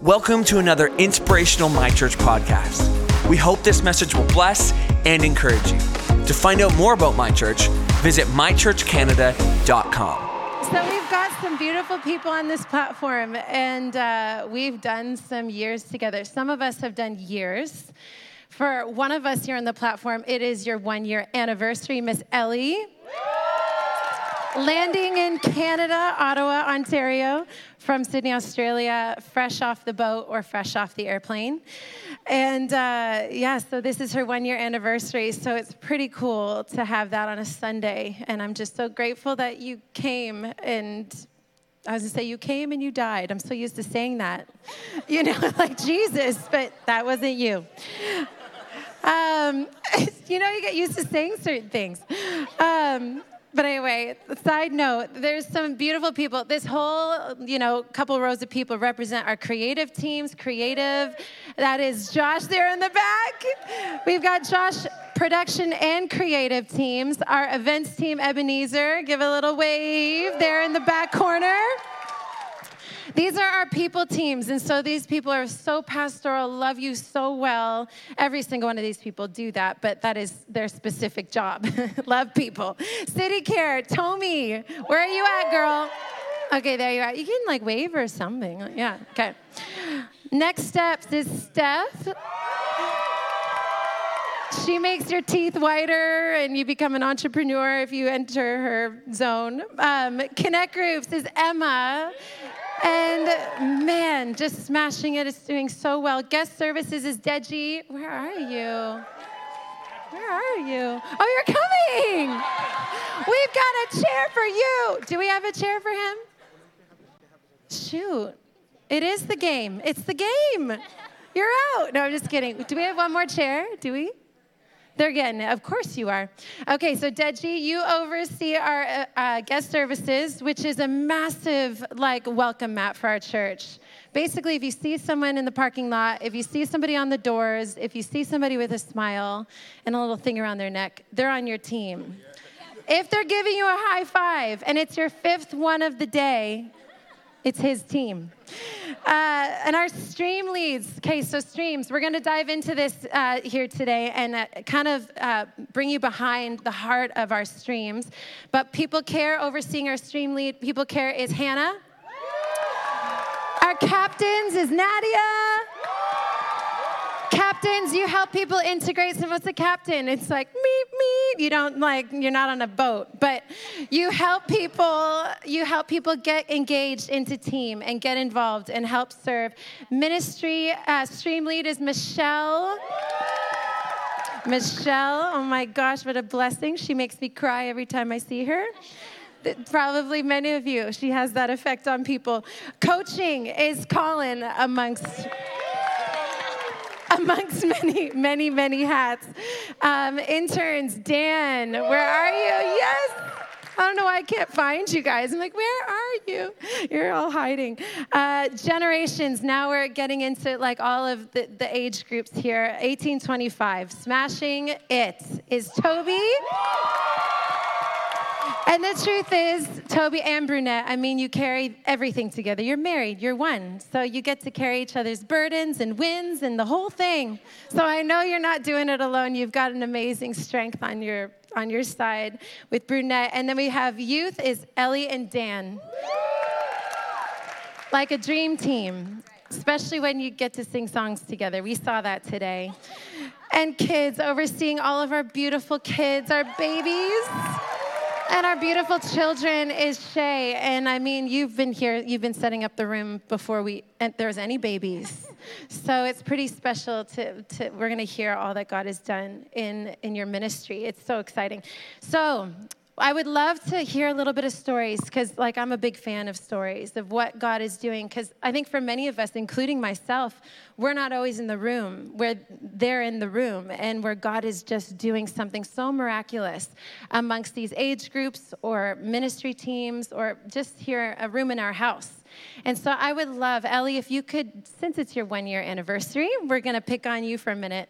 Welcome to another inspirational My Church podcast. We hope this message will bless and encourage you. To find out more about My Church, visit mychurchcanada.com. So we've got some beautiful people on this platform, and uh, we've done some years together. Some of us have done years. For one of us here on the platform, it is your one year anniversary, Miss Ellie. Landing in Canada, Ottawa, Ontario, from Sydney, Australia, fresh off the boat or fresh off the airplane. And uh, yeah, so this is her one year anniversary. So it's pretty cool to have that on a Sunday. And I'm just so grateful that you came and I was gonna say, you came and you died. I'm so used to saying that, you know, like Jesus, but that wasn't you. Um, you know, you get used to saying certain things. Um, but anyway, side note, there's some beautiful people. This whole, you know, couple rows of people represent our creative teams. Creative, that is Josh there in the back. We've got Josh production and creative teams. Our events team, Ebenezer, give a little wave there in the back corner. These are our people teams. And so these people are so pastoral, love you so well. Every single one of these people do that, but that is their specific job. love people. City Care, Tommy, where are you at, girl? Okay, there you are. You can like wave or something. Yeah, okay. Next steps is Steph. She makes your teeth whiter and you become an entrepreneur if you enter her zone. Um, Connect Groups is Emma. And man, just smashing it. It's doing so well. Guest services is Deji. Where are you? Where are you? Oh, you're coming. We've got a chair for you. Do we have a chair for him? Shoot. It is the game. It's the game. You're out. No, I'm just kidding. Do we have one more chair? Do we? They're getting it. Of course you are. Okay, so Deji, you oversee our uh, uh, guest services, which is a massive like welcome mat for our church. Basically, if you see someone in the parking lot, if you see somebody on the doors, if you see somebody with a smile and a little thing around their neck, they're on your team. If they're giving you a high five and it's your fifth one of the day, it's his team. Uh, and our stream leads, okay, so streams, we're going to dive into this uh, here today and uh, kind of uh, bring you behind the heart of our streams. But People Care, overseeing our stream lead, People Care is Hannah. Our captains is Nadia captains, you help people integrate. So what's a captain? It's like meep meep. You don't like you're not on a boat, but you help people. You help people get engaged into team and get involved and help serve. Ministry uh, stream lead is Michelle. Michelle, oh my gosh, what a blessing. She makes me cry every time I see her probably many of you. She has that effect on people. Coaching is Colin amongst amongst many, many, many hats. Um, interns, Dan, where are you? Yes. I don't know why I can't find you guys. I'm like, where are you? You're all hiding. Uh, generations. Now we're getting into like all of the, the age groups here. 1825. Smashing it is Toby. And the truth is, Toby and Brunette, I mean, you carry everything together. You're married, you're one. So you get to carry each other's burdens and wins and the whole thing. So I know you're not doing it alone. You've got an amazing strength on your on your side with Brunette. And then we have youth is Ellie and Dan. Like a dream team, especially when you get to sing songs together. We saw that today. And kids, overseeing all of our beautiful kids, our babies. And our beautiful children is Shay. And I mean, you've been here, you've been setting up the room before we and there was any babies. So it's pretty special to, to we're gonna hear all that God has done in, in your ministry. It's so exciting. So I would love to hear a little bit of stories because, like, I'm a big fan of stories of what God is doing. Because I think for many of us, including myself, we're not always in the room where they're in the room and where God is just doing something so miraculous amongst these age groups or ministry teams or just here, a room in our house. And so I would love, Ellie, if you could, since it's your one year anniversary, we're going to pick on you for a minute.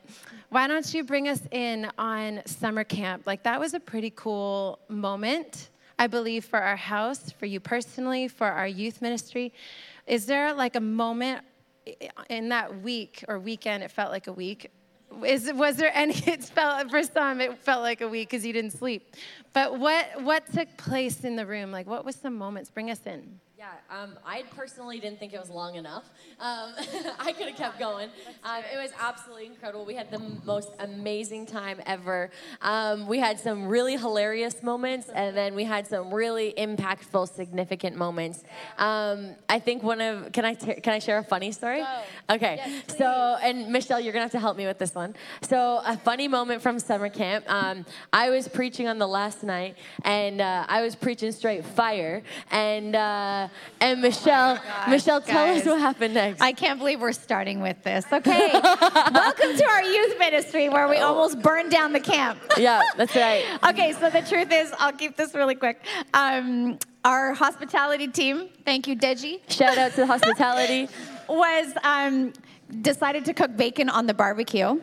Why don't you bring us in on summer camp? Like, that was a pretty cool moment, I believe, for our house, for you personally, for our youth ministry. Is there like a moment in that week or weekend, it felt like a week. Is, was there any, it felt, for some, it felt like a week because you didn't sleep. But what, what took place in the room? Like, what was some moments? Bring us in. Yeah, um, I personally didn't think it was long enough. Um, I could have kept going. Um, it was absolutely incredible. We had the most amazing time ever. Um, we had some really hilarious moments, and then we had some really impactful, significant moments. Um, I think one of can I t- can I share a funny story? Go. Okay, yes, so and Michelle, you're gonna have to help me with this one. So a funny moment from summer camp. Um, I was preaching on the last night, and uh, I was preaching straight fire, and. Uh, and Michelle, gosh, Michelle, tell guys. us what happened next. I can't believe we're starting with this. Okay. Welcome to our youth ministry where we almost burned down the camp. yeah, that's right. Okay, so the truth is, I'll keep this really quick. Um, our hospitality team, thank you, Deji, Shout out to the hospitality. was um, decided to cook bacon on the barbecue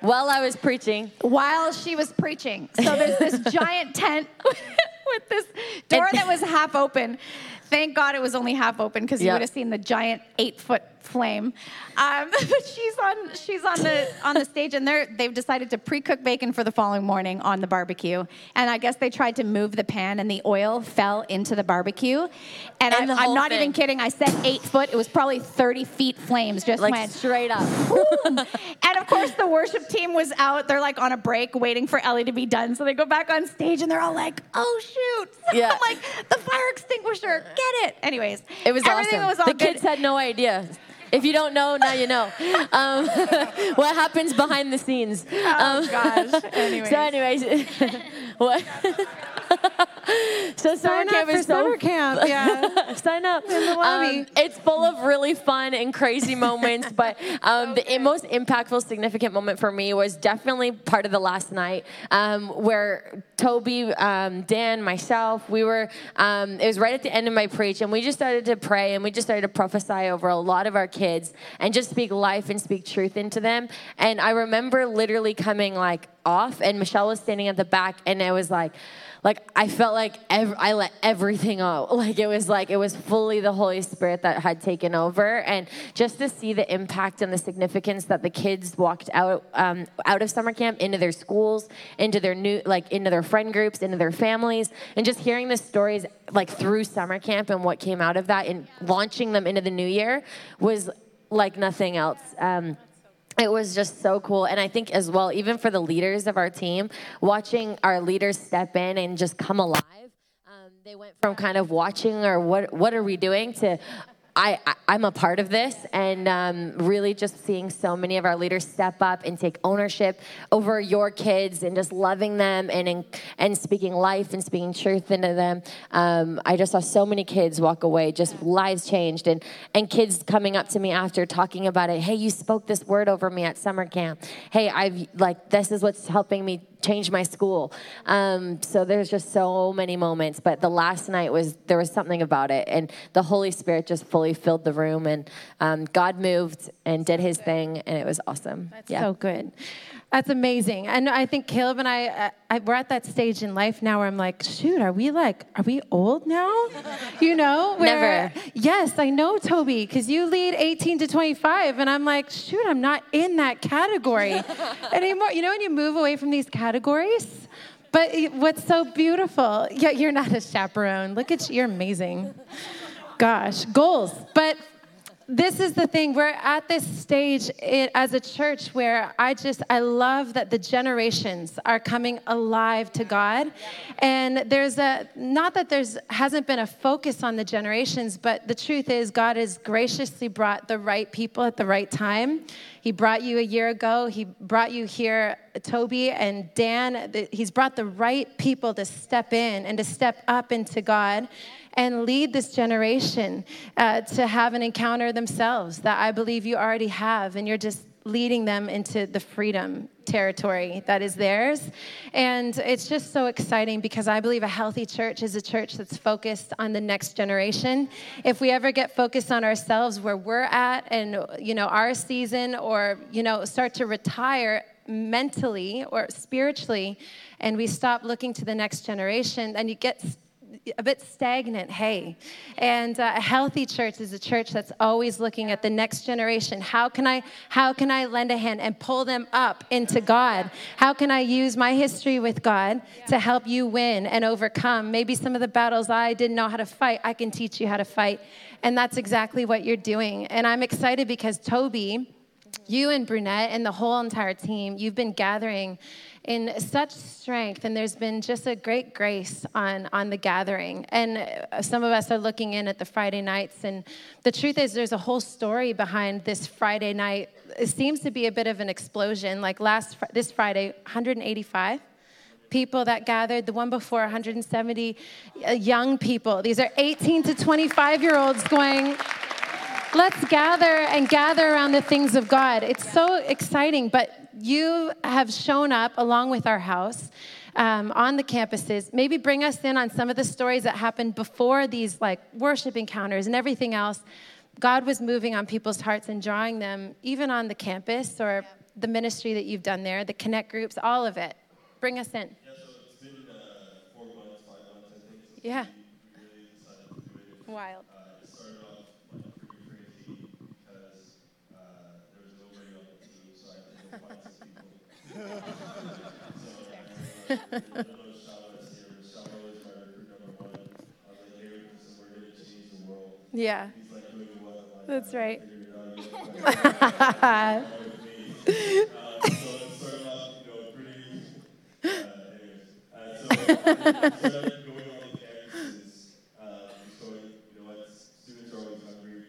While I was preaching, while she was preaching. So there's this giant tent with this door that was half open. Thank God it was only half open because you Yeah. would have seen the giant eight foot flame. Um, but she's on she's on the on the stage and they're they've decided to pre-cook bacon for the following morning on the barbecue. And I guess they tried to move the pan and the oil fell into the barbecue. And, And I, I'm not thing. even kidding. I said eight foot. It was probably 30 feet flames just like went straight up. and of course, the worship team was out. They're like on a break waiting for Ellie to be done. So they go back on stage and they're all like, oh, shoot. Yeah. I'm like, the fire extinguisher, get it. Anyways, It was everything awesome. was all the good. kids had no idea. If you don't know, now you know. Um, what happens behind the scenes? oh, Um, gosh. Anyways. So, anyways, what? so summer Sign up camp for is so summer camp. Yeah. Sign up. In the lobby. Um, it's full of really fun and crazy moments, but um, the most impactful, significant moment for me was definitely part of the last night um, where Toby, um, Dan, myself, we were, um, it was right at the end of my preach, and we just started to pray and we just started to prophesy over a lot of our kids and just speak life and speak truth into them. And I remember literally coming like off, and Michelle was standing at the back, and I was like, like I felt like ev- I let everything out. Like it was like it was fully the Holy Spirit that had taken over, and just to see the impact and the significance that the kids walked out um, out of summer camp into their schools, into their new like into their friend groups, into their families, and just hearing the stories like through summer camp and what came out of that, and launching them into the new year was like nothing else. Um, it was just so cool. And i think as well even for the leaders of our team watching our leaders step in and just come alive um, they went from kind of watching or what what are we doing to I, I, I'm a part of this, and um, really just seeing so many of our leaders step up and take ownership over your kids and just loving them and and, and speaking life and speaking truth into them. Um, I just saw so many kids walk away, just lives changed, and and kids coming up to me after talking about it. Hey, you spoke this word over me at summer camp. Hey, I've like this is what's helping me change my school. Um, so there's just so many moments. But the last night was there was something about it, and the Holy Spirit just fully filled the room, and um, God moved and did His thing, and it was awesome. That's so good. That's amazing. And I think Caleb and I, uh, I, we're at that stage in life now where I'm like, shoot, are we like, are we old now? You know? Where, Never. Yes, I know, Toby, because you lead 18 to 25. And I'm like, shoot, I'm not in that category anymore. You know, when you move away from these categories? But what's so beautiful, yeah, you're not a chaperone. Look at you, you're amazing. Gosh, goals. But this is the thing we're at this stage it, as a church where i just i love that the generations are coming alive to god. And there's a not that there's hasn't been a focus on the generations but the truth is god has graciously brought the right people at the right time. He brought you a year ago. He brought you here toby and dan. He's brought the right people to step in and to step up into god and lead this generation uh, to have an encounter themselves that I believe you already have, and you're just leading them into the freedom territory that is theirs. And it's just so exciting because I believe a healthy church is a church that's focused on the next generation. If we ever get focused on ourselves where we're at and you know our season or you know start to retire mentally or spiritually and we stop looking to the next generation, then you get a bit stagnant, hey. And uh, a healthy church is a church that's always looking at the next generation. How can I how can I lend a hand and pull them up into God? How can I use my history with God to help you win and overcome maybe some of the battles I didn't know how to fight? I can teach you how to fight. And that's exactly what you're doing. And I'm excited because Toby you and Brunette and the whole entire team, you've been gathering in such strength, and there's been just a great grace on, on the gathering. And uh, some of us are looking in at the Friday nights, and the truth is, there's a whole story behind this Friday night. It seems to be a bit of an explosion. Like last this Friday, 185 people that gathered. The one before, 170 uh, young people. These are 18 to 25 year olds going let's gather and gather around the things of God. It's so exciting, but you have shown up along with our house. Um, on the campuses, maybe bring us in on some of the stories that happened before these like worship encounters and everything else. God was moving on people's hearts and drawing them, even on the campus or the ministry that you've done there, the connect groups, all of it. Bring us in. Yeah, so been uh, months, months, I think. since Yeah. really decided to do it. Wild. Uh, it started off like pretty crazy because uh, there was nobody on the team, so I had to go find some people. so, uh, I don't know if Shalwa is here, but Shalwa was my recruit number one. I was like, hey, listen, we're going to change the world. Yeah, He's like, doing what? I'm like, that's right. figured it out. He's like, "Fine with me." Uh, so it started off, you know, pretty. Uh, anyways, uh, so started going on the campuses, um, just going, you know what, students are always hungry.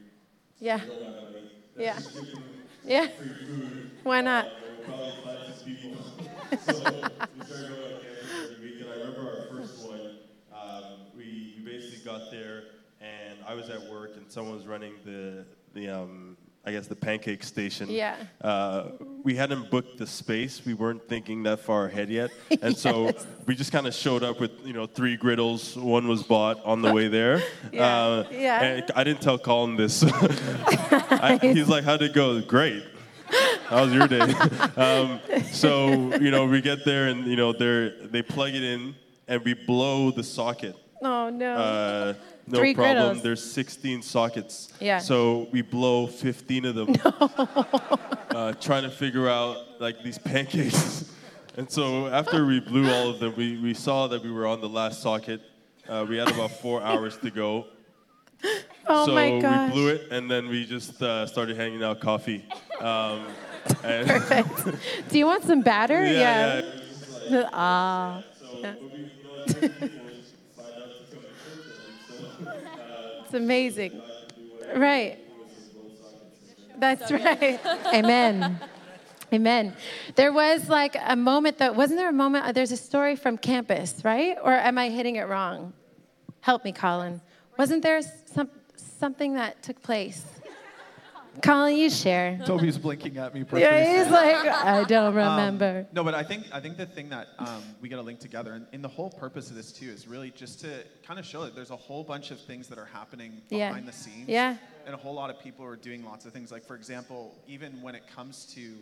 Yeah, They don't have money. Let's Yeah. just give them yeah. free food. Why not? Uh, and we'll probably find some people. so we started going on campus every week, and I remember our first one. Um, we, we basically got there, and I was at work, and someone was running the the um, I guess the pancake station. Yeah. Uh, we hadn't booked the space. We weren't thinking that far ahead yet, and so we just kind of showed up with you know three griddles. One was bought on the way there. Yeah. Uh, Yeah. And I didn't tell Colin this. I, he's like, "How'd it go?" Great. How was your day? um, so you know, we get there and you know they they plug it in and we blow the socket. Oh no. Uh, no Three problem. griddles. There's 16 sockets. Yeah. So we blow 15 of them, uh, trying to figure out like these pancakes. and so after we blew all of them, we, we saw that we were on the last socket. Uh, we had about four hours to go. oh so my gosh. we blew it, and then we just uh, started hanging out coffee. Um, and Do you want some batter? yeah, yeah. Ah. So what we, you know, what we did was sign up to come to church every week. So uh, It's amazing. Right. That's right. Amen. Amen. There was like a moment that wasn't there a moment? uh, There's a story from campus, right? Or am I hitting it wrong? Help me, Colin. Wasn't there some something that took place? Colin, you share. Toby's blinking at me. Yeah, he's like, I don't Um, remember. no, but I think I think the thing that um, we got to link together, and, and the whole purpose of this too, is really just to kind of show that there's a whole bunch of things that are happening Yeah. behind the scenes. Yeah. And a whole lot of people are doing lots of things. Like for example, even when it comes to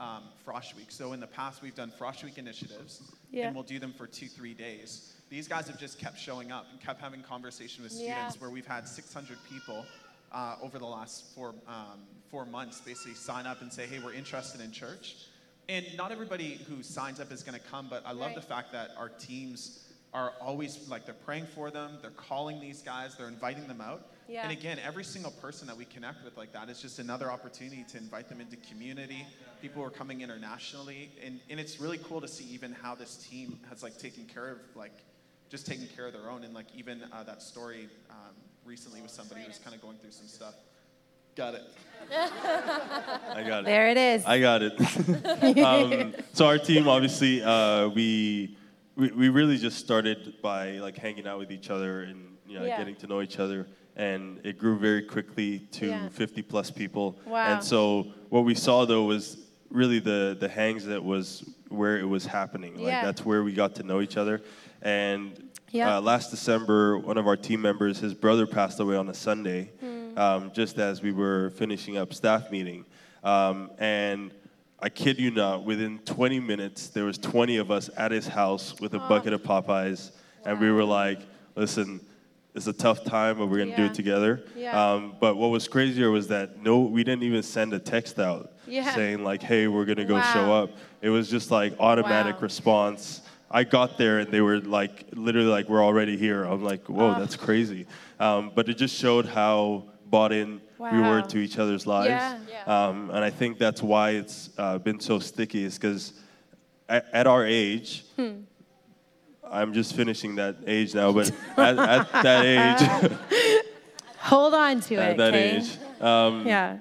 um, Frosh Week. So in the past, we've done Frosh Week initiatives, Yeah. and we'll do them for two, three days. These guys have just kept showing up and kept having conversation with Yeah. students where we've had 600 people uh, over the last four, um, four months basically sign up and say, hey, we're interested in church. And not everybody who signs up is going to come, but I love Right. the fact that our teams are always like they're praying for them, they're calling these guys, they're inviting them out. Yeah. And again, every single person that we connect with like that is just another opportunity to invite them into community. People are coming internationally, and, and it's really cool to see even how this team has like taken care of like just taking care of their own, and like even uh, that story um, recently with somebody who's kind of going through some stuff. Got it. I got it. There it is. I got it. um, so our team, obviously, uh, we, we we really just started by like hanging out with each other and you know Yeah. getting to know each other, and it grew very quickly to Yeah. 50 plus people. Wow. And so what we saw though was really the the hangs that was where it was happening. Like Yeah. that's where we got to know each other, and. Yeah. Uh, last December, one of our team members, his brother passed away on a Sunday, Hmm. um, just as we were finishing up staff meeting. Um, and I kid you not, within 20 minutes, there was 20 of us at his house with a bucket of Popeyes, and we were like, listen, it's a tough time, but we're gonna do it together. Yeah. Um, but what was crazier was that no, we didn't even send a text out Yeah. saying like, "Hey, we're gonna go show up." It was just like automatic Wow. response. I got there and they were like, literally like, "We're already here." I'm like, "Whoa, Oh. that's crazy." Um, but it just showed how bought in we were to each other's lives. Yeah. Um, and I think that's why it's uh, been so sticky, is because at, at our age, Hmm. I'm just finishing that age now, but at, at that age, Hold on to at it, that okay? age, um, Yeah,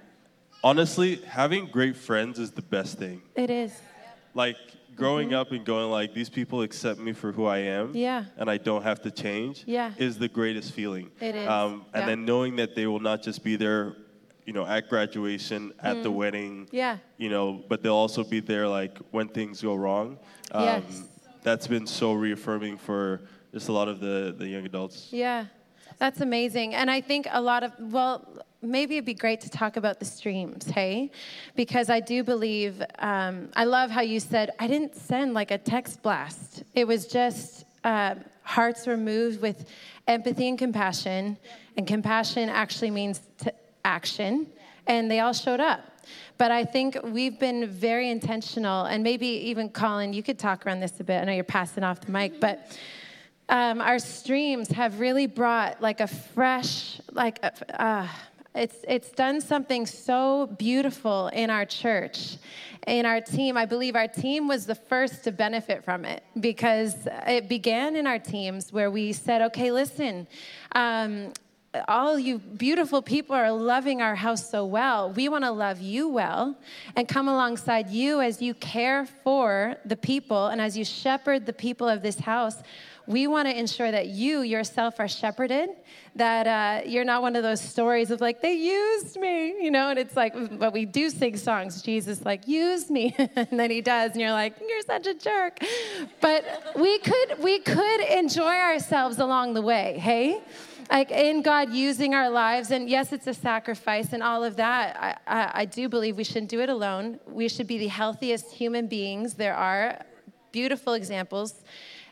honestly, having great friends is the best thing. it is. Like growing up and going like, these people accept me for who I am, Mm-hmm. Yeah. and I don't have to change, Yeah. is the greatest feeling. It is, Um, and yeah. then knowing that they will not just be there, you know, at graduation, at the wedding, Mm. Yeah. you know, but they'll also be there like when things go wrong. Um, Yes. That's been so reaffirming for just a lot of the, the young adults. Yeah, that's amazing. And I think a lot of, well, maybe it'd be great to talk about the streams, hey? Because I do believe, um, I love how you said, I didn't send like a text blast. It was just um hearts were moved with empathy and compassion. And compassion actually means to action. And they all showed up. But I think we've been very intentional, and maybe even Colin, you could talk around this a bit. I know you're passing off the mic, but um, our streams have really brought like a fresh, like, uh, it's it's done something so beautiful in our church, in our team. I believe our team was the first to benefit from it because it began in our teams where we said, okay, listen. Um, all you beautiful people are loving our house so well. We want to love you well and come alongside you as you care for the people and as you shepherd the people of this house. We want to ensure that you yourself are shepherded, that uh, you're not one of those stories of like, they used me, you know, and it's like, but we do sing songs, Jesus, like, use me. and then he does, and you're like, you're such a jerk. But we could, we could enjoy ourselves along the way, hey? like in God using our lives, and yes, it's a sacrifice and all of that. I, I, I do believe we shouldn't do it alone. We should be the healthiest human beings there are. Beautiful examples.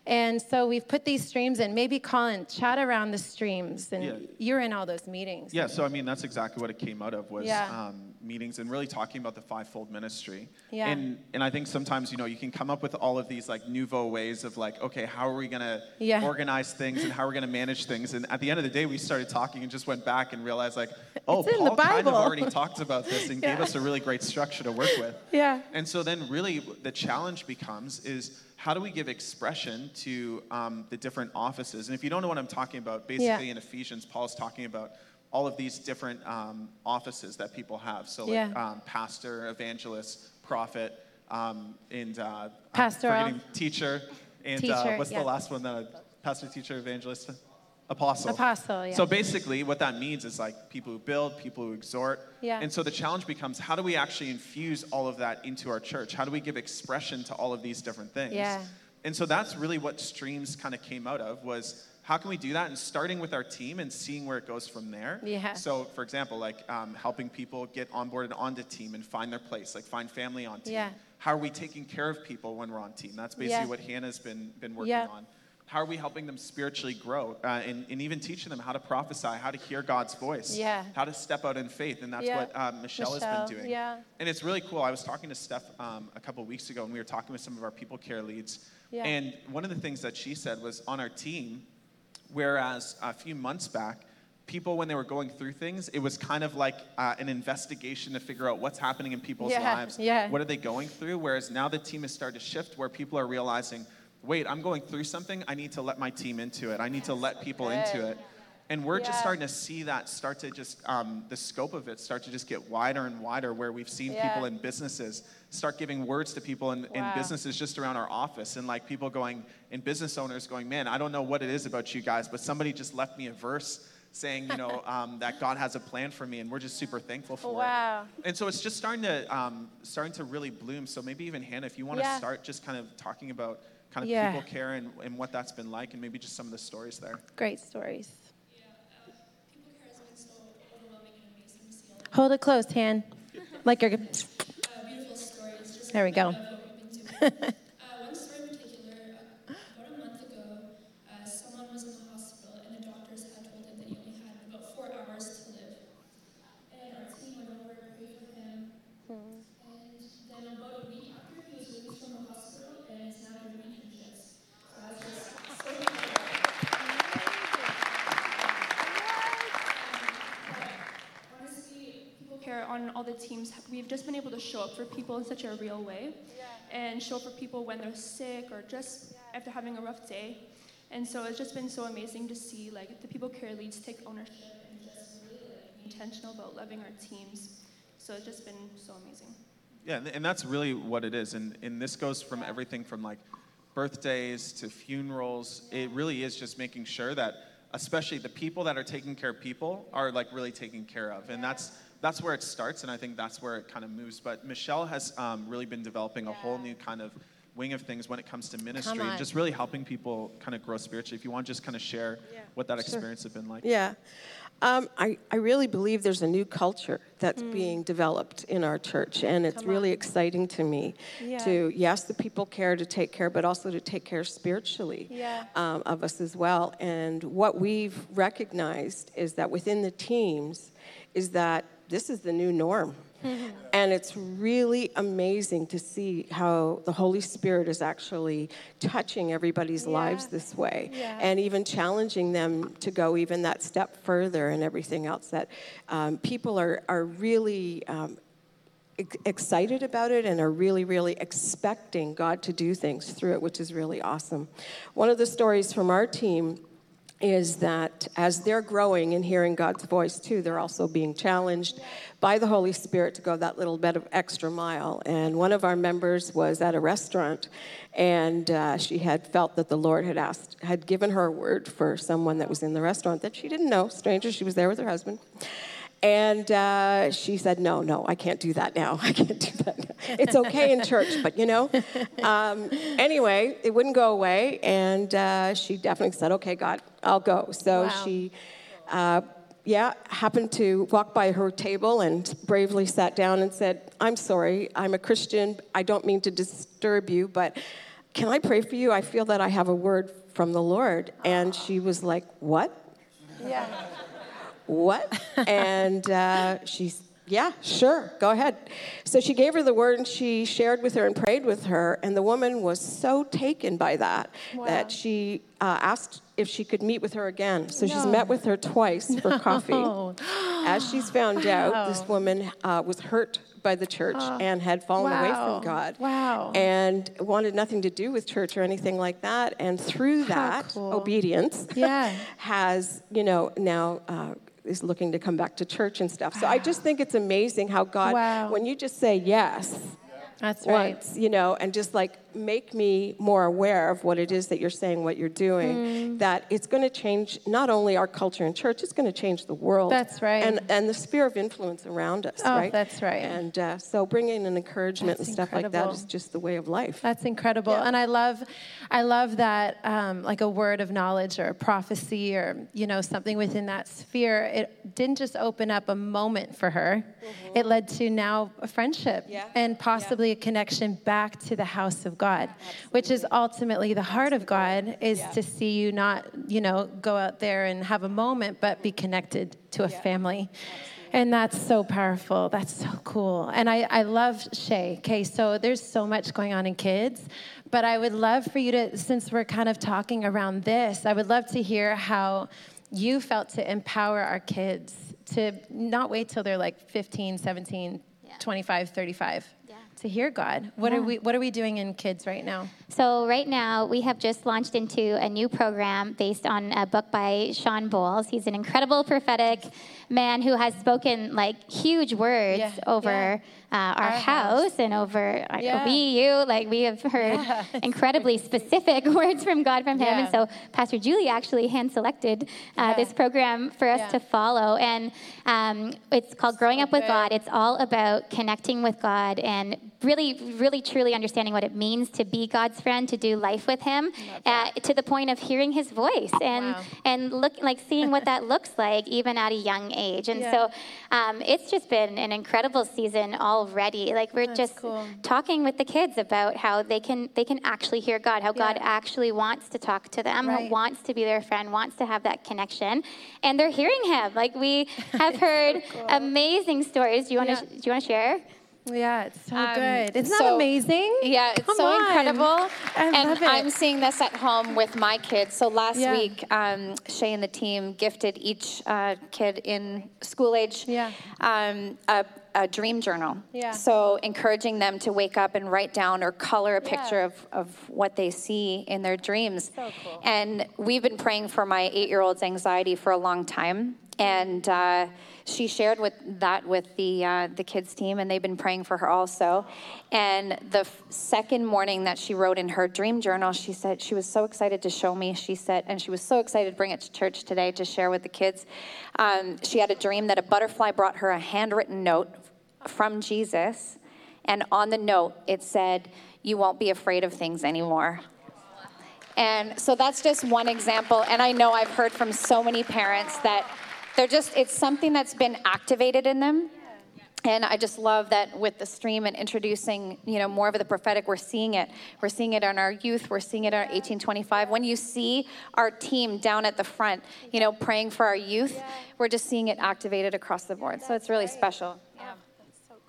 And so we've put these streams in. Maybe Colin, chat around the streams, and Yeah. you're in all those meetings. Yeah, so I mean that's exactly what it came out of was Yeah. um, meetings and really talking about the fivefold ministry. Yeah. And and I think sometimes you know you can come up with all of these like nouveau ways of like okay how are we gonna Yeah. organize things and how we're gonna manage things and at the end of the day we started talking and just went back and realized like oh It's Paul the kind of already talked about this and gave us a really great structure to work with. Yeah. And so then really the challenge becomes is how do we give expression to um, the different offices? And if you don't know what I'm talking about, basically Yeah. in Ephesians, Paul's talking about all of these different um, offices that people have. So like Yeah. um, pastor, evangelist, prophet, um, and uh, Pastoral. I'm forgetting teacher, and uh, what's yeah. the last one that I, pastor, teacher, evangelist, apostle. Apostle, yeah. So basically, what that means is like people who build, people who exhort. Yeah. And so the challenge becomes how do we actually infuse all of that into our church? How do we give expression to all of these different things? Yeah. And so that's really what streams kind of came out of was how can we do that and starting with our team and seeing where it goes from there. Yeah. So for example, like um, helping people get onboarded onto team and find their place, like find family on team. Yeah. How are we taking care of people when we're on team? That's basically Yeah. what Hannah's been been working Yeah. on. How are we helping them spiritually grow uh, and, and even teaching them how to prophesy, how to hear God's voice, Yeah. how to step out in faith? And that's Yeah. what um, Michelle, has been doing. yeah. And it's really cool. I was talking to Steph um, a couple weeks ago, and we were talking with some of our people care leads. Yeah. And one of the things that she said was on our team, whereas a few months back, people, when they were going through things, it was kind of like uh, an investigation to figure out what's happening in people's Yeah, lives. yeah. What are they going through? Whereas now the team has started to shift where people are realizing, wait, I'm going through something. I need to let my team into it. I need to let people into it. And we're just starting to see that start to just, um, the scope of it start to just get wider and wider, where we've seen Yeah. people in businesses start giving words to people in, in businesses just around our office. And like people going, and business owners going, man, I don't know what it is about you guys, but somebody just left me a verse saying, you know, um, that God has a plan for me, and we're just super thankful for Wow. it. And so it's just starting to um, starting to really bloom. So maybe even Hannah, if you want to Yeah. start just kind of talking about kind of Yeah. people care and, and what that's been like, and maybe just some of the stories there. Great stories. Yeah, uh, people care has been so overwhelming and amazing to see all the Hold it close, Han. Like you're. uh, beautiful stories. Just There we go. Of what we've been doing. uh, one story in particular, uh, about a month ago, uh, someone was in the hospital on all the teams, we've just been able to show up for people in such a real way, and show up for people when they're sick or just if they're having a rough day. And so it's just been so amazing to see like the people care leads take ownership and just really like, intentional about loving our teams. So it's just been so amazing. Yeah, and- and that's really what it is. And, and this goes from everything from like birthdays to funerals. It really is just making sure that, especially the people that are taking care of people, are like really taken care of. And that's that's where it starts, and I think that's where it kind of moves. But Michelle has um, really been developing a whole new kind of wing of things when it comes to ministry, on. just really helping people kind of grow spiritually. If you want to just kind of share what that experience has been like. Yeah. Um, I, I really believe there's a new culture that's being developed in our church, and it's really exciting to me Yeah. to, yes, the people care to take care, but also to take care spiritually Yeah. um, of us as well. And what we've recognized is that within the teams, is that this is the new norm. And it's really amazing to see how the Holy Spirit is actually touching everybody's lives this way Yeah. and even challenging them to go even that step further and everything else. That um, people are, are really um, ex- excited about it and are really, really expecting God to do things through it, which is really awesome. One of the stories from our team is that as they're growing and hearing God's voice too, they're also being challenged by the Holy Spirit to go that little bit of extra mile. And one of our members was at a restaurant, and uh, she had felt that the Lord had asked, had given her a word for someone that was in the restaurant that she didn't know, stranger. She was there with her husband. And uh, she said, No, no, I can't do that now. I can't do that now. It's okay in church, but you know. Um, anyway, it wouldn't go away. And uh, she definitely said, Okay, God, I'll go. So Wow. she, uh, yeah, happened to walk by her table and bravely sat down and said, I'm sorry, I'm a Christian. I don't mean to disturb you, but can I pray for you? I feel that I have a word from the Lord. And she was like, What? Yeah. What? and uh, she's, yeah, sure, go ahead. So she gave her the word and she shared with her and prayed with her. And the woman was so taken by that that she uh, asked if she could meet with her again. So she's met with her twice for coffee. As she's found out, this woman uh, was hurt by the church and had fallen away from God. Wow. And wanted nothing to do with church or anything like that. And through that, cool. obedience Yeah. has, you know, now uh, is looking to come back to church and stuff. So I just think it's amazing how God, Wow. when you just say yes That's right. you know, and just like make me more aware of what it is that you're saying, what you're doing, Mm. that it's going to change not only our culture and church, it's going to change the world. That's right. And, and the sphere of influence around us, Oh, right? that's right. And uh, so bringing an encouragement That's and stuff like that is just the way of life. That's incredible, and I love, I love that um, like a word of knowledge or a prophecy or you know something within that sphere. It didn't just open up a moment for her; it led to now a friendship Yeah. and possibly a connection back to the house of God, which is ultimately the heart of God is to see you not you know go out there and have a moment, but be connected to a family. And that's so powerful. That's so cool. And I, I love Shay. Okay, so there's so much going on in kids, but I would love for you to, since we're kind of talking around this, I would love to hear how you felt to empower our kids to not wait till they're like 15, 17, 25, 35 to hear God. What are we what are we doing in kids right now? So right now we have just launched into a new program based on a book by Shawn Bolz. He's an incredible prophetic man who has spoken like huge words Yeah, over yeah. uh, our, Our house, house. and over uh, Yeah. you. Like we have heard Yeah, incredibly specific words from God from him, and so Pastor Julie actually hand selected uh, Yeah. this program for us Yeah. to follow, and um, it's called Growing So Up with good. God. It's all about connecting with God and really, really, truly understanding what it means to be God's friend, to do life with Him, uh, to the point of hearing His voice and Wow. and look like seeing what that looks like even at a young age. And Yeah. so um, it's just been an incredible season already. Like we're That's just cool. talking with the kids about how they can they can actually hear God, how God actually wants to talk to them, Right. wants to be their friend, wants to have that connection, and they're hearing Him. Like we have heard amazing stories. Do you want to Yeah. do you want to share? Yeah, it's so Um, good. Isn't that so- amazing? Yeah, it's Come so on. incredible. I and love it. I'm seeing this at home with my kids. So last Yeah. week, um, Shay and the team gifted each uh, kid in school age Yeah. um, a, a dream journal. Yeah. So encouraging them to wake up and write down or color a picture Yeah. of, of what they see in their dreams. So cool. And we've been praying for my eight-year-old's anxiety for a long time. And uh, she shared with that with the uh, the kids team, and they've been praying for her also. And the f- second morning that she wrote in her dream journal, she said she was so excited to show me. She said, and she was so excited to bring it to church today to share with the kids. Um, she had a dream that a butterfly brought her a handwritten note from Jesus, and on the note it said, "You won't be afraid of things anymore." And so that's just one example. And I know I've heard from so many parents that they're just, it's something that's been activated in them. And I just love that with the stream and introducing, you know, more of the prophetic, we're seeing it. We're seeing it in our youth. We're seeing it in our 1825. When you see our team down at the front, you know, praying for our youth, we're just seeing it activated across the board. So it's really special.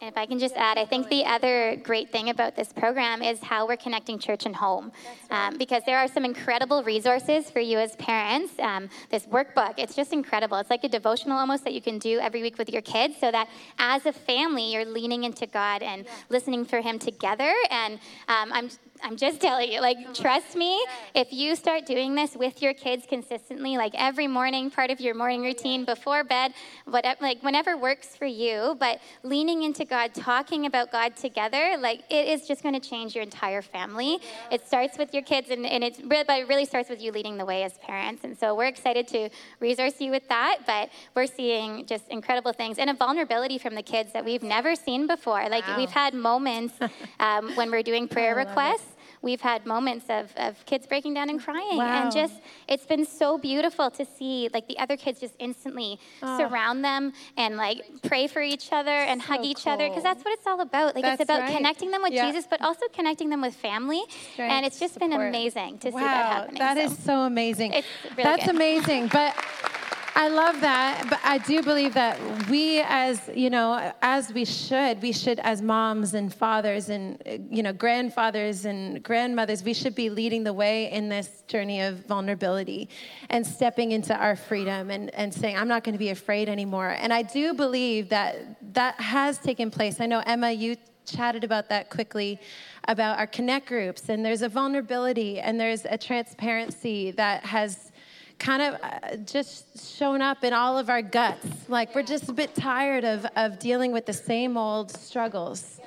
And if I can just add, I think the other great thing about this program is how we're connecting church and home. Um, because there are some incredible resources for you as parents. Um, this workbook, it's just incredible. It's like a devotional almost that you can do every week with your kids so that as a family, you're leaning into God and listening for Him together. And um, I'm I'm just telling you, like, trust me, if you start doing this with your kids consistently, like every morning, part of your morning routine, before bed, whatever, like whenever works for you, but leaning into God, talking about God together, like it is just going to change your entire family. It starts with your kids, and, and it's really, but it really starts with you leading the way as parents. And so we're excited to resource you with that, but we're seeing just incredible things and a vulnerability from the kids that we've never seen before. Like Wow. we've had moments um, when we're doing prayer requests we've had moments of, of kids breaking down and crying Wow. and just it's been so beautiful to see like the other kids just instantly Oh. surround them and like pray for each other and hug each other because that's what it's all about like That's it's about right. connecting them with Yeah. jesus but also connecting them with family Strength, and it's just been amazing to wow, see that happening That so. is so amazing. It's really That's good. amazing. But I love that. But I do believe that we, as you know, as we should, we should, as moms and fathers and you know, grandfathers and grandmothers, we should be leading the way in this journey of vulnerability and stepping into our freedom and, and saying, I'm not going to be afraid anymore. And I do believe that that has taken place. I know Emma, you chatted about that quickly about our connect groups and there's a vulnerability and there's a transparency that has kind of uh, just shown up in all of our guts. Like we're just a bit tired of, of dealing with the same old struggles.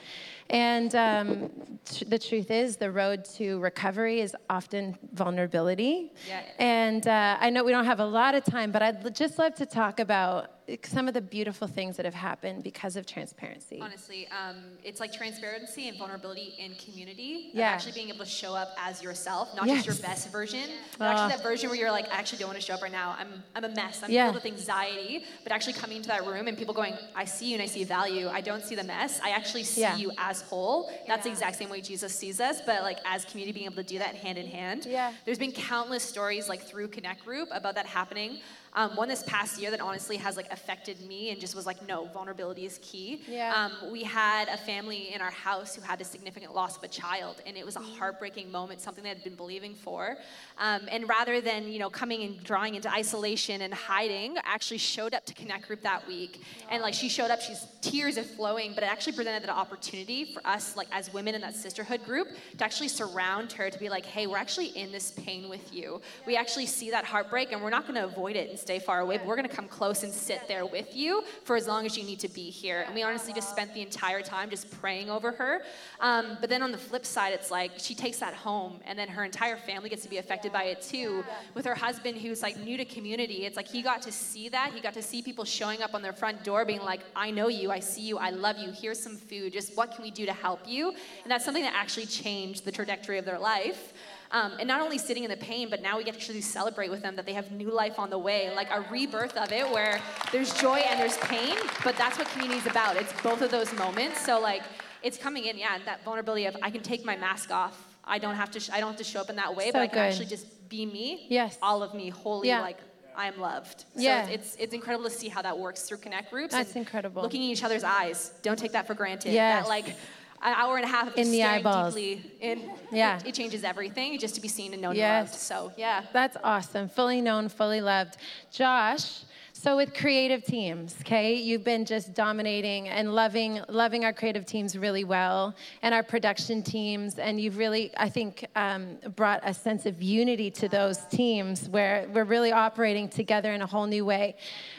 And um, tr- the truth is the road to recovery is often vulnerability. Yeah. and uh, i know we don't have a lot of time but i'd l- just love to talk about some of the beautiful things that have happened because of transparency Honestly, um, it's like transparency and vulnerability in community. of Yeah. Actually being able to show up as yourself, not Yes. just your best version, but Ah. actually that version where you're like, I actually don't want to show up right now. I'm, I'm a mess. I'm Yeah. filled with anxiety. But actually coming into that room and people going, I see you and I see value. I don't see the mess. I actually see Yeah. you as whole. That's the exact same way Jesus sees us, but like as community being able to do that hand in hand. Yeah. There's been countless stories like through Connect Group about that happening. Um, one this past year that honestly has like affected me and just was like, no, vulnerability is key. Yeah. Um, we had a family in our house who had a significant loss of a child, and it was a heartbreaking moment, something they had been believing for. Um, and rather than you know coming and drawing into isolation and hiding, actually showed up to Connect Group that week. And like she showed up, she's tears are flowing, but it actually presented the opportunity for us, like as women in that sisterhood group, to actually surround her to be like, hey, we're actually in this pain with you. We actually see that heartbreak, and we're not going to avoid it stay far away, but we're going to come close and sit there with you for as long as you need to be here. And we honestly just spent the entire time just praying over her. Um, but then on the flip side, it's like she takes that home, and then her entire family gets to be affected by it too. With her husband, who's like new to community, it's like he got to see that. He got to see people showing up on their front door, being like, "I know you, I see you, I love you. Here's some food. Just what can we do to help you?" And that's something that actually changed the trajectory of their life. Um, and not only sitting in the pain, but now we get to actually celebrate with them that they have new life on the way, like a rebirth of it where there's joy and there's pain, but that's what community is about. It's both of those moments. So like, it's coming in, yeah, that vulnerability of I can take my mask off. I don't have to. Sh- I don't have to show up in that way, So but I can good. actually just be me. Yes. All of me, wholly Yeah. like I am loved. Yeah. it's, it's it's incredible to see how that works through connect groups. That's incredible. Looking in each other's eyes. Don't take that for granted. Yes. That like an hour and a half of In the eyeballs. deeply in. Yeah. It, it changes everything just to be seen and known Yes. and loved. So yeah. That's awesome. Fully known, fully loved. Josh, So with creative teams, okay, you've been just dominating and loving loving our creative teams really well, and our production teams, and you've really, I think, um, brought a sense of unity to those teams where we're really operating together in a whole new way.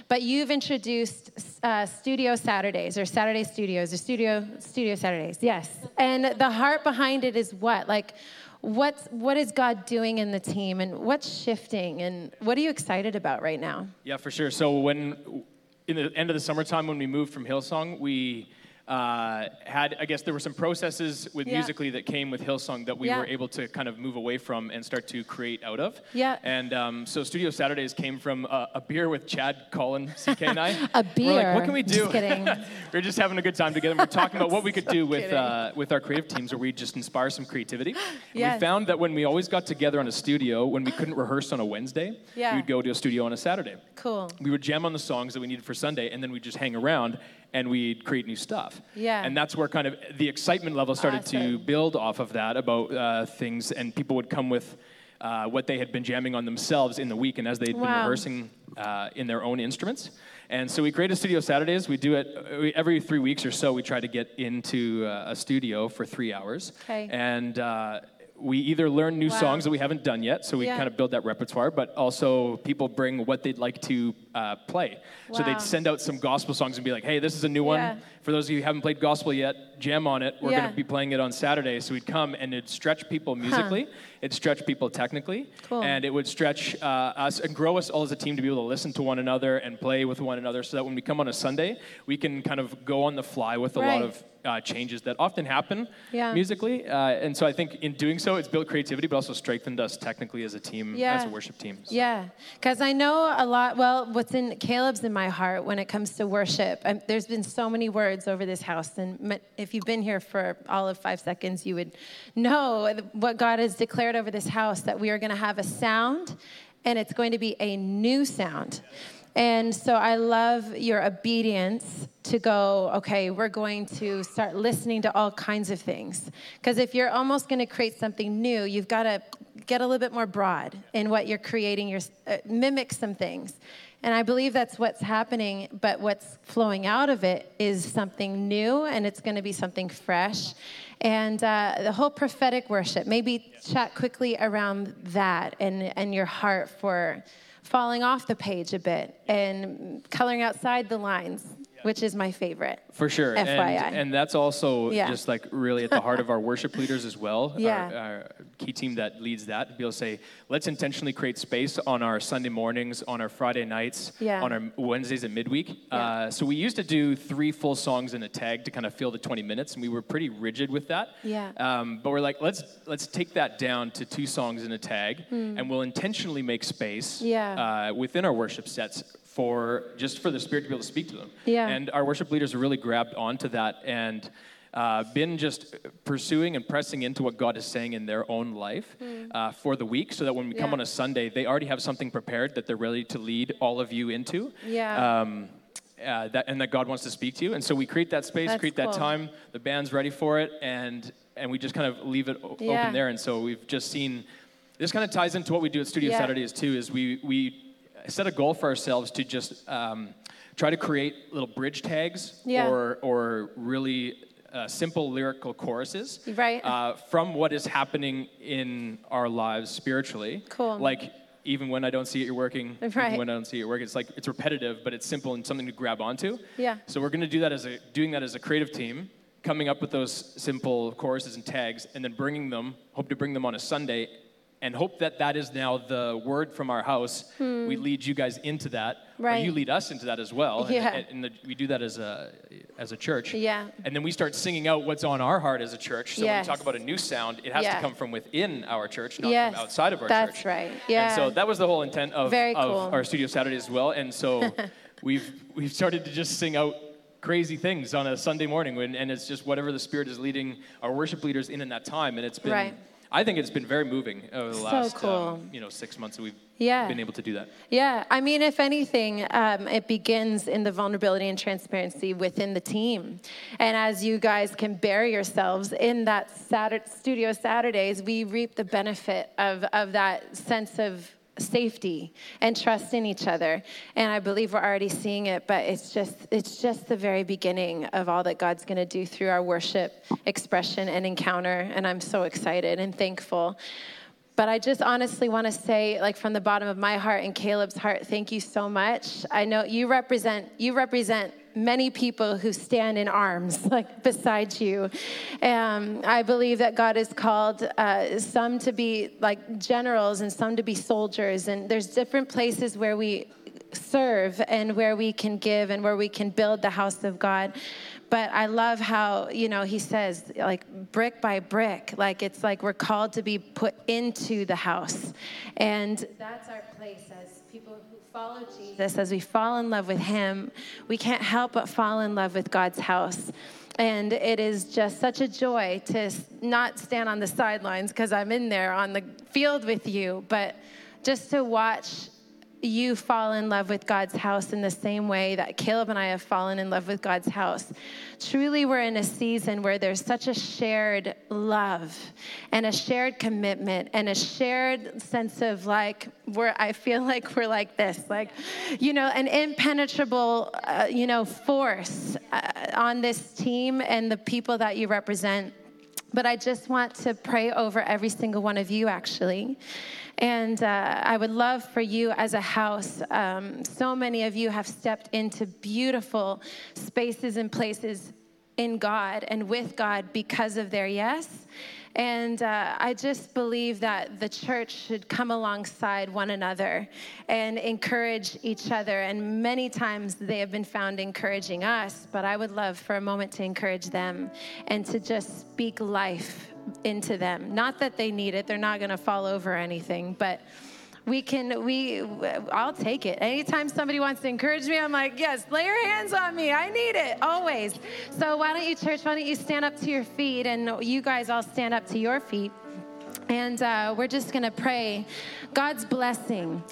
But you've introduced uh, Studio Saturdays or Saturday Studios or Studio Studio Saturdays, yes. And the heart behind it is what, like what's what is God doing in the team and what's shifting and what are you excited about right now? Yeah, for sure. So when in the end of the summertime when we moved from Hillsong, we uh, had, I guess there were some processes with Yeah. musically that came with Hillsong that we Yeah. were able to kind of move away from and start to create out of. Yeah. And um, so Studio Saturdays came from a, a beer with Chad, Colin, CK, and I. A We're like, beer. what can we do? Just kidding. we are just having a good time together. We're talking about what we could do with uh, with our creative teams, where we just inspire some creativity. Yes. We found that when we always got together on a studio, when we couldn't rehearse on a Wednesday, Yeah. we'd go to a studio on a Saturday Cool. we would jam on the songs that we needed for Sunday, and then we'd just hang around and we'd create new stuff. Yeah. And that's where kind of the excitement level started to build off of that about uh, things, and people would come with uh, what they had been jamming on themselves in the week, and as they'd been rehearsing uh, in their own instruments. And so we created Studio Saturdays. We do it uh, every three weeks or so. We try to get into uh, a studio for three hours. Okay. And uh, we either learn new Wow. songs that we haven't done yet, so we Yeah. kind of build that repertoire, but also people bring what they'd like to uh, play. So they'd send out some gospel songs and be like, hey, this is a new one. For those of you who haven't played gospel yet, jam on it. We're Yeah. going to be playing it on Saturday. So we'd come and it'd stretch people musically, it'd stretch people technically, Cool. and it would stretch uh, us and grow us all as a team to be able to listen to one another and play with one another so that when we come on a Sunday, we can kind of go on the fly with a Right. lot of uh, changes that often happen Yeah. musically. Uh, and so I think in doing so, it's built creativity, but also strengthened us technically as a team, Yeah. as a worship team. So- Yeah, because I know a lot. Well, what's in Caleb's in my heart when it comes to worship. Um, there's been so many words over this house, and if you've been here for all of five seconds, you would know what God has declared over this house that we are going to have a sound, and it's going to be a new sound. And so I love your obedience to go, okay, we're going to start listening to all kinds of things. Because if you're almost going to create something new, you've got to get a little bit more broad in what you're creating, your, uh, mimic some things. And I believe that's what's happening, but what's flowing out of it is something new and it's going to be something fresh. And uh, the whole prophetic worship, maybe chat quickly around that and, and your heart for falling off the page a bit and coloring outside the lines, which is my favorite. For sure. FYI. And, and that's also Yeah. just like really at the heart of our worship leaders as well. Yeah. Our, our key team that leads that to be able to say, let's intentionally create space on our Sunday mornings, on our Friday nights, Yeah. on our Wednesdays at midweek. Uh, so we used to do three full songs in a tag to kind of fill the 20 minutes, and we were pretty rigid with that. Yeah. Um, but we're like, let's let's take that down to two songs in a tag, Hmm. and we'll intentionally make space Yeah. uh, within our worship sets for just for the Spirit to be able to speak to them. Yeah. And our worship leaders have really grabbed onto that and uh, been just pursuing and pressing into what God is saying in their own life uh, for the week, so that when we come Hmm. On a Sunday, they already have something prepared that they're ready to lead all of you into. Yeah. Um, uh, that, and that God wants to speak to you. And so we create that space, That's create that time. The band's ready for it, and and we just kind of leave it o- Yeah. open there. And so we've just seen. This kind of ties into what we do at Studio Yeah. Saturdays too. Is we we set a goal for ourselves to just um, try to create little bridge tags Yeah. or or really. Uh, simple lyrical choruses Right. uh, from what is happening in our lives spiritually. Cool. Like even when I don't see it, you're working. Right. when I don't see it working, it's like it's repetitive, but it's simple and something to grab onto. Yeah. So we're going to do that as a doing that as a creative team, coming up with those simple choruses and tags, and then bringing them. Hope to bring them on a Sunday, and hope that that is now the word from our house. Hmm. We lead you guys into that, Right. or you lead us into that as well. And- Yeah. And, and the, we do that as a as a church. Yeah. And then we start singing out what's on our heart as a church. So Yes. when we talk about a new sound, it has to come from within our church, not Yes, from outside of our that's church. right. Yeah. And so that was the whole intent of, Very of our Studio Saturdays as well. And so we've we've started to just sing out crazy things on a Sunday morning, when, and it's just whatever the Spirit is leading our worship leaders in in that time. And it's been, Right. I think it's been very moving over the So last, cool. um, you know, six months that we've Yeah. been able to do that. Yeah, I mean, if anything, um, it begins in the vulnerability and transparency within the team. And as you guys can bury yourselves in that Saturday, studio Saturdays, we reap the benefit of, of that sense of safety and trust in each other. And i believe we're already seeing it but it's just it's just the very beginning of all that god's going to do through our worship expression and encounter. And i'm so excited and thankful. But I just honestly want to say, like from the bottom of my heart and Caleb's heart, thank you so much. I know you represent you represent many people who stand in arms like beside you. Um, I believe that God has called uh, some to be like generals and some to be soldiers, and there's different places where we serve and where we can give and where we can build the house of God but I love how, you know, he says, like, brick by brick, like, it's like we're called to be put into the house. And that's our place as follow Jesus, as we fall in love with him, we can't help but fall in love with God's house. And it is just such a joy to not stand on the sidelines because I'm in there on the field with you, but just to watch you fall in love with God's house in the same way that Caleb and I have fallen in love with God's house. Truly, we're in a season where there's such a shared love and a shared commitment and a shared sense of like, where I feel like we're like this, like, you know, an impenetrable, uh, you know, force uh, on this team and the people that you represent. But I just want to pray over every single one of you, actually. And uh, I would love for you as a house, um, so many of you have stepped into beautiful spaces and places in God and with God because of their yes. And uh, I just believe that the church should come alongside one another and encourage each other. And many times they have been found encouraging us, but I would love for a moment to encourage them and to just speak life into them. Not that they need it, they're not going to fall over anything, but we can we i'll take it. Anytime somebody wants to encourage me i'm like yes lay your hands on me. I need it always. So why don't you church why don't you stand up to your feet and you guys all stand up to your feet. And uh, we're just going to pray god's blessing.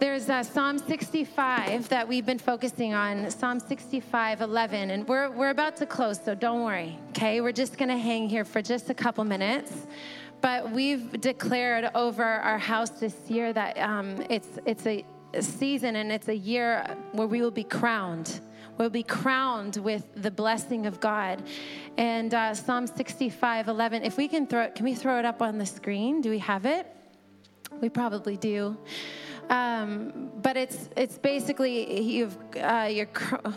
There's uh, Psalm 65 that we've been focusing on, Psalm 65, 11, and we're, we're about to close, so don't worry, okay? We're just gonna hang here for just a couple minutes. But we've declared over our house this year that um, it's, it's a season and it's a year where we will be crowned. We'll be crowned with the blessing of God. And uh, Psalm 65, 11, if we can throw it, can we throw it up on the screen? Do we have it? We probably do. Um, but it's it's basically you've uh, you're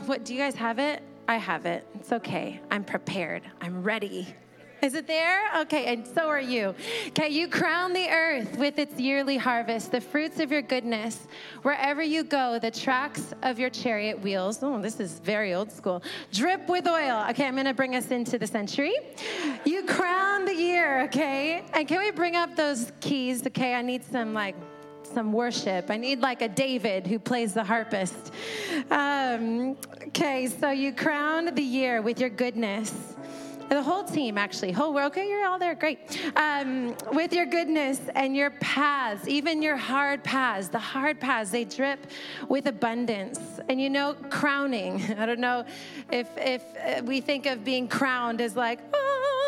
what do you guys have it? I have it. It's okay. I'm prepared. I'm ready. Is it there? Okay, and so are you. Okay, you crown the earth with its yearly harvest, the fruits of your goodness. Wherever you go, the tracks of your chariot wheels, oh, this is very old school, drip with oil. Okay, I'm gonna bring us into the century. You crown the year, okay? And can we bring up those keys? Okay, I need some like some worship. I need like a David who plays the harpist. Um, okay, so you crown the year with your goodness. The whole team, actually, whole world. Okay, you're all there. Great. Um, with your goodness and your paths, even your hard paths, the hard paths, they drip with abundance. And you know, crowning. I don't know if if uh, we think of being crowned as like, oh,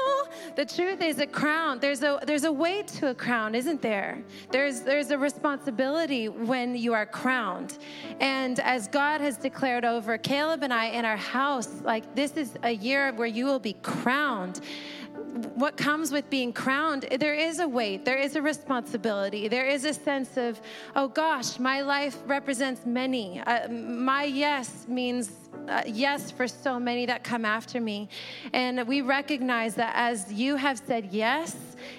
the truth is a crown. There's a there's a weight to a crown, isn't there? There's there's a responsibility when you are crowned. And as God has declared over Caleb and I in our house, like this is a year where you will be crowned what comes with being crowned, there is a weight, there is a responsibility, there is a sense of, oh gosh, my life represents many. Uh, my yes means uh, yes for so many that come after me. And we recognize that as you have said yes,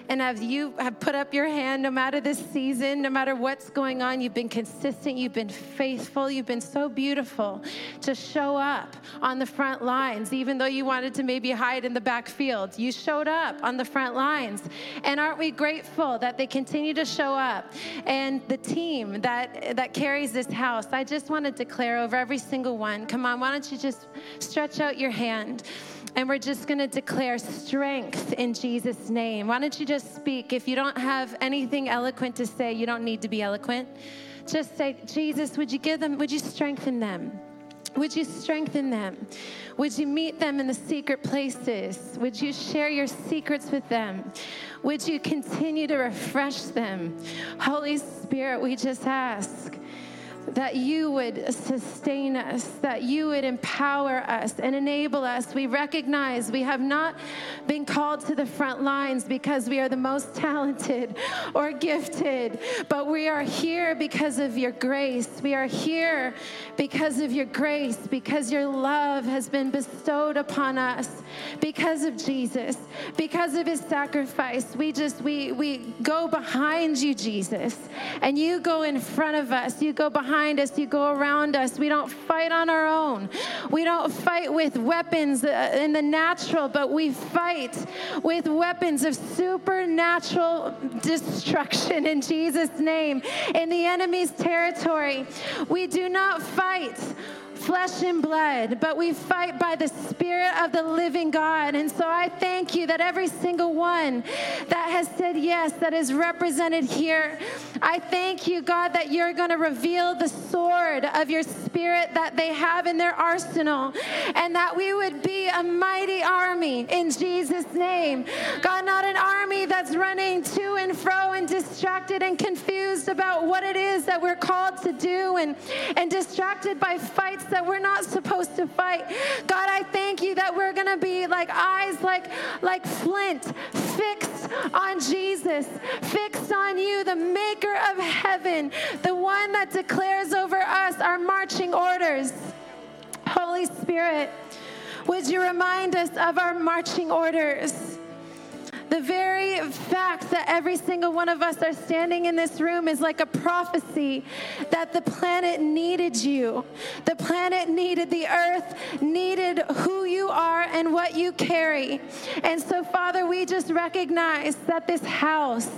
and as you have put up your hand, no matter the season, no matter what's going on, you've been consistent, you've been faithful, you've been so beautiful to show up on the front lines, even though you wanted to maybe hide in the back field. You showed up on the front lines. And aren't we grateful that they continue to show up? And the team that, that carries this house, I just want to declare over every single one come on, why don't you just stretch out your hand? And we're just going to declare strength in Jesus' name. Why don't you just speak? If you don't have anything eloquent to say, you don't need to be eloquent. Just say, Jesus, would you give them, would you strengthen them? Would you strengthen them? Would you meet them in the secret places? Would you share your secrets with them? Would you continue to refresh them? Holy Spirit, we just ask that you would sustain us, that you would empower us and enable us. We recognize we have not been called to the front lines because we are the most talented or gifted, but we are here because of your grace. We are here because of your grace, because your love has been bestowed upon us, because of Jesus, because of his sacrifice. We just, we, we go behind you, Jesus, and you go in front of us. You go behind us. You go around us. We don't fight on our own. We don't fight with weapons uh, in the natural, but we fight with weapons of supernatural destruction in Jesus' name in the enemy's territory. We do not fight flesh and blood, but we fight by the Spirit of the living God. And so I thank you that every single one that has said yes, that is represented here, I thank you, God, that you're going to reveal the sword of your Spirit that they have in their arsenal, and that we would be a mighty army in Jesus' name. God, not an army that's running to and fro and distracted and confused about what it is that we're called to do and, and distracted by fights that we're not supposed to fight. God, I thank you that we're going to be like eyes like like flint, fixed on Jesus, fixed on you, the maker of heaven, the one that declares over us our marching orders. Holy Spirit, would you remind us of our marching orders? The very fact that every single one of us are standing in this room is like a prophecy that the planet needed you. The planet needed the earth, needed who you are and what you carry. And so, Father, we just recognize that this house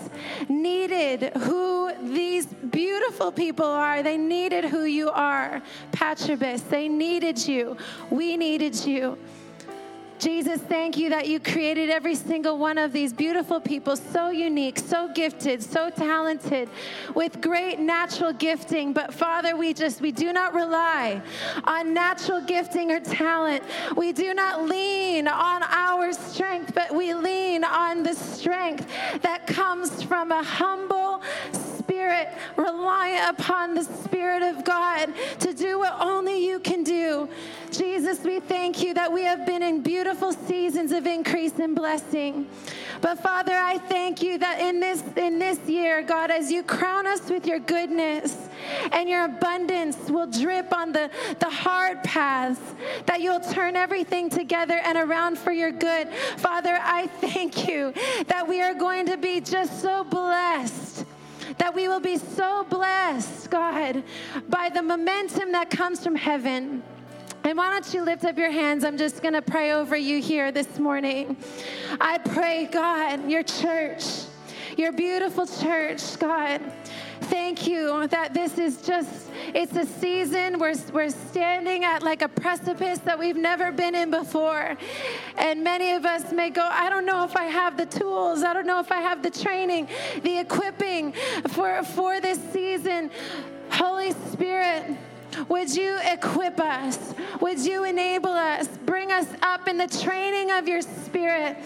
needed who these beautiful people are. They needed who you are, Patrobus. They needed you. We needed you. Jesus, thank you that you created every single one of these beautiful people, so unique, so gifted, so talented, with great natural gifting. But Father, we just, we do not rely on natural gifting or talent. We do not lean on our strength, but we lean on the strength that comes from a humble spirit, upon the Spirit of God to do what only you can do. Jesus, we thank you that we have been in beautiful seasons of increase and blessing. But Father, I thank you that in this in this year, God, as you crown us with your goodness and your abundance will drip on the, the hard paths, that you'll turn everything together and around for your good. Father, I thank you that we are going to be just so blessed that we will be so blessed, God, by the momentum that comes from heaven. And why don't you lift up your hands? I'm just going to pray over you here this morning. I pray, God, your church, your beautiful church, God. Thank you that this is just, it's a season where we're standing at like a precipice that we've never been in before. And many of us may go, I don't know if I have the tools, I don't know if I have the training, the equipping for, for this season. Holy Spirit, would you equip us? Would you enable us? Bring us up in the training of your spirit.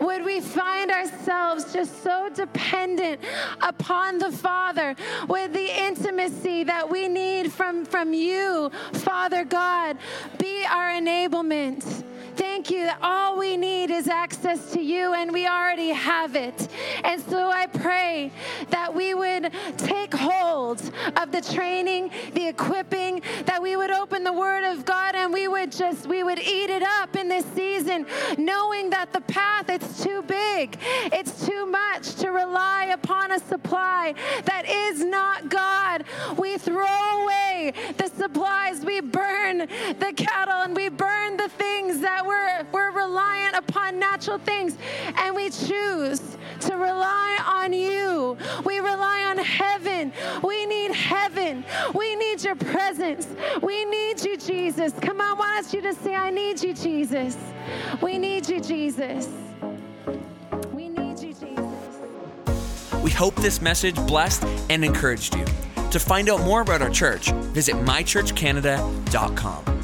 Would we find ourselves just so dependent upon the Father with the intimacy that we need from, from you, Father God? Be our enablement. Thank you that all we need is access to you and we already have it. And so I pray that we would take hold of the training, the equipping, that we would open the Word of God and we would just, we would eat it up in this season, knowing that the path, it's too big, it's too much to rely upon a supply that is not God. We throw away the supplies, we burn the cattle, and we burn the things that we're, reliant upon natural things, and we choose to rely on you. We rely on heaven. We need heaven. We need your presence. We need you, Jesus. Come on, why don't you just say, I need you, Jesus. We need you, Jesus. We need you, Jesus. We hope this message blessed and encouraged you. To find out more about our church, visit mychurchcanada.com.